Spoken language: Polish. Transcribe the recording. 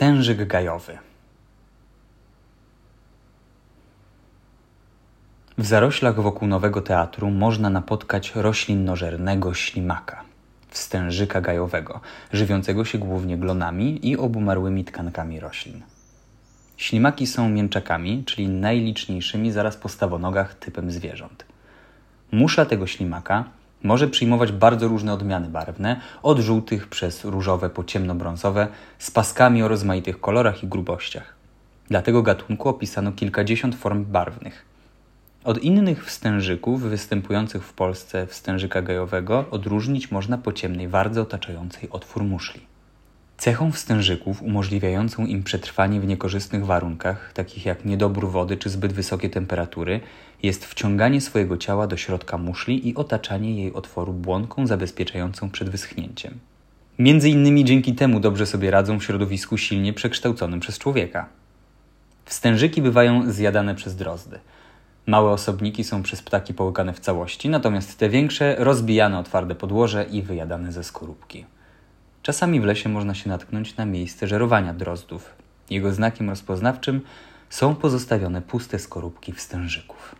Wstężyk gajowy. W zaroślach wokół Nowego Teatru można napotkać roślinnożernego ślimaka, wstężyka gajowego, żywiącego się głównie glonami i obumarłymi tkankami roślin. Ślimaki są mięczakami, czyli najliczniejszymi zaraz po stawonogach typem zwierząt. Musza tego ślimaka może przyjmować bardzo różne odmiany barwne, od żółtych przez różowe po ciemnobrązowe, z paskami o rozmaitych kolorach i grubościach. Dla tego gatunku opisano kilkadziesiąt form barwnych. Od innych wstężyków występujących w Polsce wstężyka gajowego odróżnić można po ciemnej wardze otaczającej otwór muszli. Cechą wstężyków umożliwiającą im przetrwanie w niekorzystnych warunkach, takich jak niedobór wody czy zbyt wysokie temperatury, jest wciąganie swojego ciała do środka muszli i otaczanie jej otworu błonką zabezpieczającą przed wyschnięciem. Między innymi dzięki temu dobrze sobie radzą w środowisku silnie przekształconym przez człowieka. Wstężyki bywają zjadane przez drozdy. Małe osobniki są przez ptaki połykane w całości, natomiast te większe rozbijane o twarde podłoże i wyjadane ze skorupki. Czasami w lesie można się natknąć na miejsce żerowania drozdów. Jego znakiem rozpoznawczym są pozostawione puste skorupki wstężyków.